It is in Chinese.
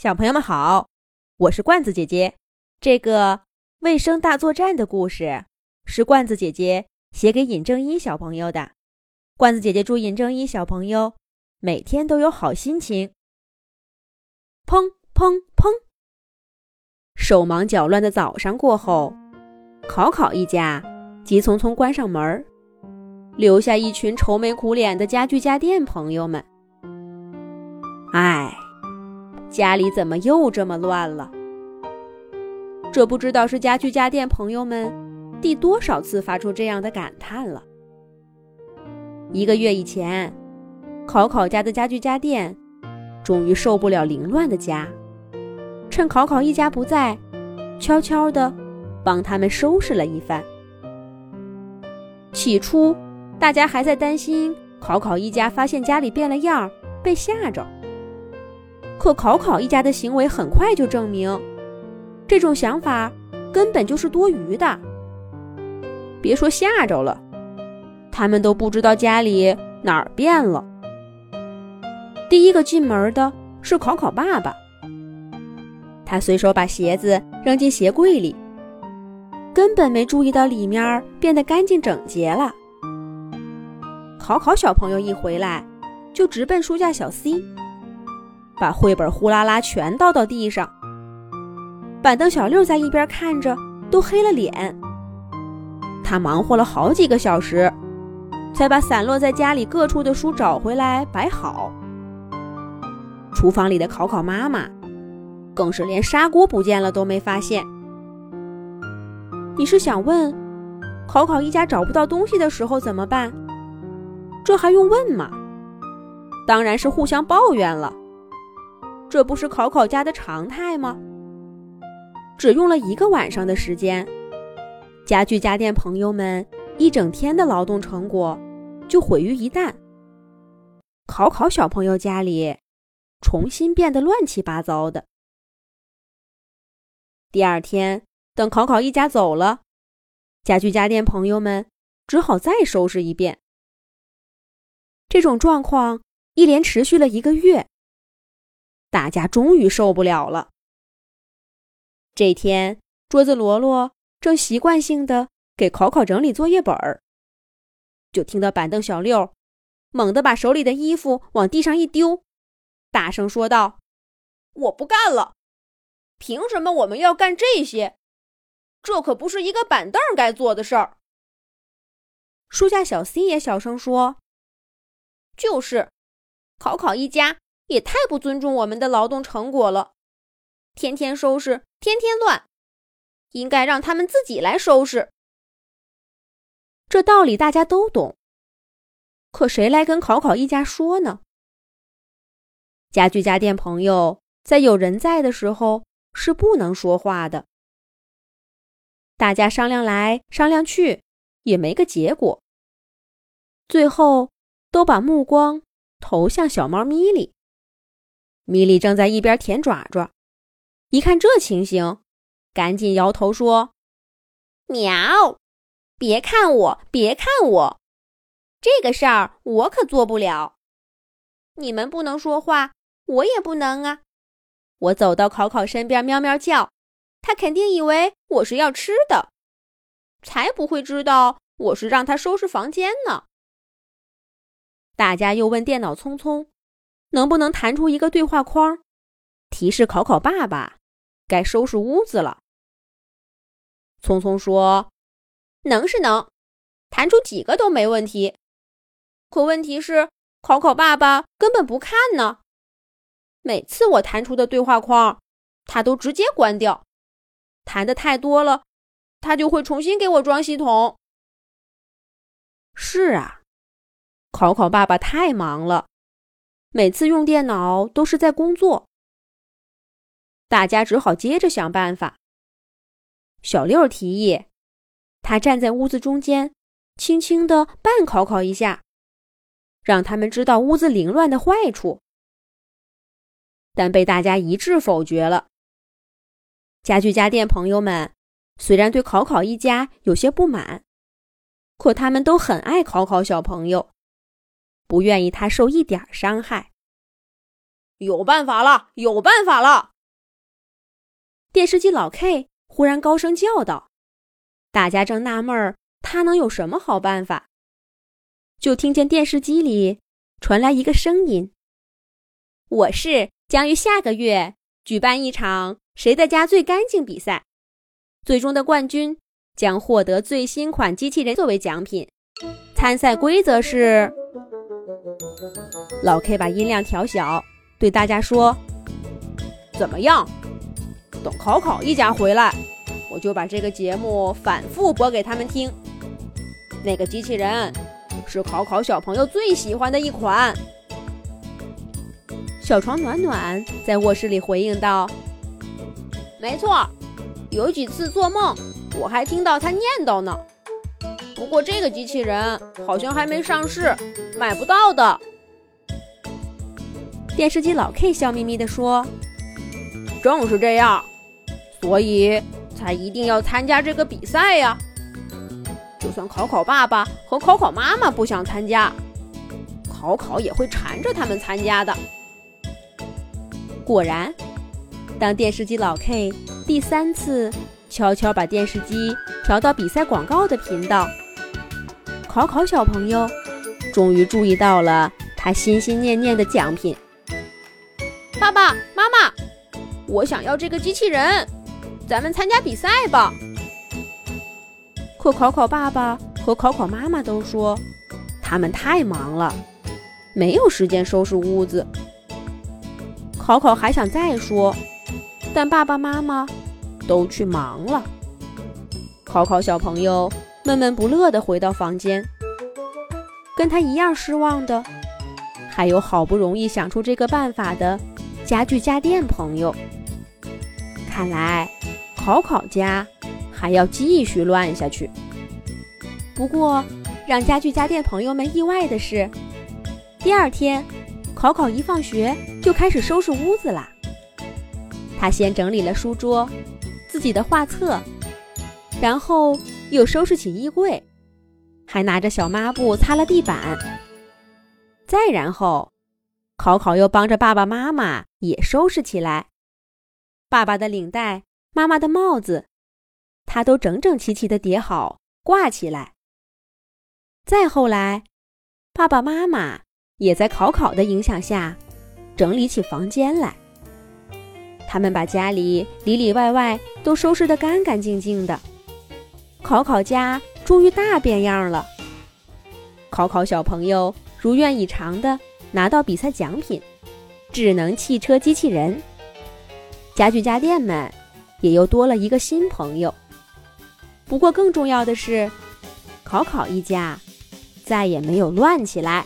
小朋友们好，我是罐子姐姐。这个卫生大作战的故事是罐子姐姐写给尹正一小朋友的。罐子姐姐祝尹正一小朋友每天都有好心情。砰砰砰！手忙脚乱的早上过后，考考一家急匆匆关上门，留下一群愁眉苦脸的家具家电朋友们。唉。家里怎么又这么乱了？这不知道是家具家电朋友们第多少次发出这样的感叹了。一个月以前，考考家的家具家电终于受不了凌乱的家，趁考考一家不在，悄悄地帮他们收拾了一番。起初，大家还在担心考考一家发现家里变了样，被吓着。可考考一家的行为很快就证明，这种想法根本就是多余的。别说吓着了，他们都不知道家里哪儿变了。第一个进门的是考考爸爸，他随手把鞋子扔进鞋柜里，根本没注意到里面变得干净整洁了。考考小朋友一回来，就直奔书架小 C。把绘本呼啦啦全倒到地上，板凳小六在一边看着都黑了脸。他忙活了好几个小时，才把散落在家里各处的书找回来摆好。厨房里的考考妈妈更是连砂锅不见了都没发现。你是想问，考考一家找不到东西的时候怎么办？这还用问吗？当然是互相抱怨了。这不是考考家的常态吗？只用了一个晚上的时间，家具家电朋友们一整天的劳动成果就毁于一旦。考考小朋友家里重新变得乱七八糟的。第二天，等考考一家走了，家具家电朋友们只好再收拾一遍。这种状况一连持续了一个月。大家终于受不了了。这天，桌子罗罗正习惯性的给考考整理作业本儿，就听到板凳小六猛地把手里的衣服往地上一丢，大声说道：“我不干了！凭什么我们要干这些？这可不是一个板凳该做的事儿。”书架小 C 也小声说：“就是，考考一家。”也太不尊重我们的劳动成果了，天天收拾，天天乱，应该让他们自己来收拾。这道理大家都懂，可谁来跟考考一家说呢？家具家电朋友在有人在的时候是不能说话的。大家商量来商量去，也没个结果，最后都把目光投向小猫咪里。米莉正在一边舔爪爪，一看这情形，赶紧摇头说：“喵，别看我，别看我，这个事儿我可做不了。你们不能说话，我也不能啊。我走到考考身边，喵喵叫，他肯定以为我是要吃的，才不会知道我是让他收拾房间呢。”大家又问电脑聪聪。能不能弹出一个对话框，提示考考爸爸该收拾屋子了？聪聪说：“能是能，弹出几个都没问题。可问题是，考考爸爸根本不看呢。每次我弹出的对话框，他都直接关掉。弹的太多了，他就会重新给我装系统。是啊，考考爸爸太忙了。”每次用电脑都是在工作，大家只好接着想办法。小六提议，他站在屋子中间，轻轻地绊考考一下，让他们知道屋子凌乱的坏处。但被大家一致否决了。家具家电朋友们虽然对考考一家有些不满，可他们都很爱考考小朋友。不愿意他受一点伤害。有办法了，有办法了！电视机老 K 忽然高声叫道：“大家正纳闷儿，他能有什么好办法？”就听见电视机里传来一个声音：“我是将于下个月举办一场谁的家最干净比赛，最终的冠军将获得最新款机器人作为奖品。参赛规则是……”老 K 把音量调小，对大家说：“怎么样？等考考一家回来，我就把这个节目反复播给他们听。那个机器人是考考小朋友最喜欢的一款。”小床暖暖在卧室里回应道：“没错，有几次做梦，我还听到他念叨呢。不过这个机器人好像还没上市，买不到的。”电视机老 K 笑眯眯地说：“正是这样，所以才一定要参加这个比赛呀。就算考考爸爸和考考妈妈不想参加，考考也会缠着他们参加的。”果然，当电视机老 K 第三次悄悄把电视机调到比赛广告的频道，考考小朋友终于注意到了他心心念念的奖品。我想要这个机器人，咱们参加比赛吧。可考考爸爸和考考妈妈都说，他们太忙了，没有时间收拾屋子。考考还想再说，但爸爸妈妈都去忙了。考考小朋友闷闷不乐地回到房间，跟他一样失望的，还有好不容易想出这个办法的。家具家电朋友，看来考考家还要继续乱下去。不过，让家具家电朋友们意外的是，第二天考考一放学就开始收拾屋子啦。他先整理了书桌、自己的画册，然后又收拾起衣柜，还拿着小抹布擦了地板，再然后。考考又帮着爸爸妈妈也收拾起来，爸爸的领带、妈妈的帽子，他都整整齐齐的叠好挂起来。再后来，爸爸妈妈也在考考的影响下整理起房间来。他们把家里里里外外都收拾得干干净净的，考考家终于大变样了。考考小朋友如愿以偿的。拿到比赛奖品，智能汽车机器人，家具家电们也又多了一个新朋友。不过更重要的是，考考一家再也没有乱起来。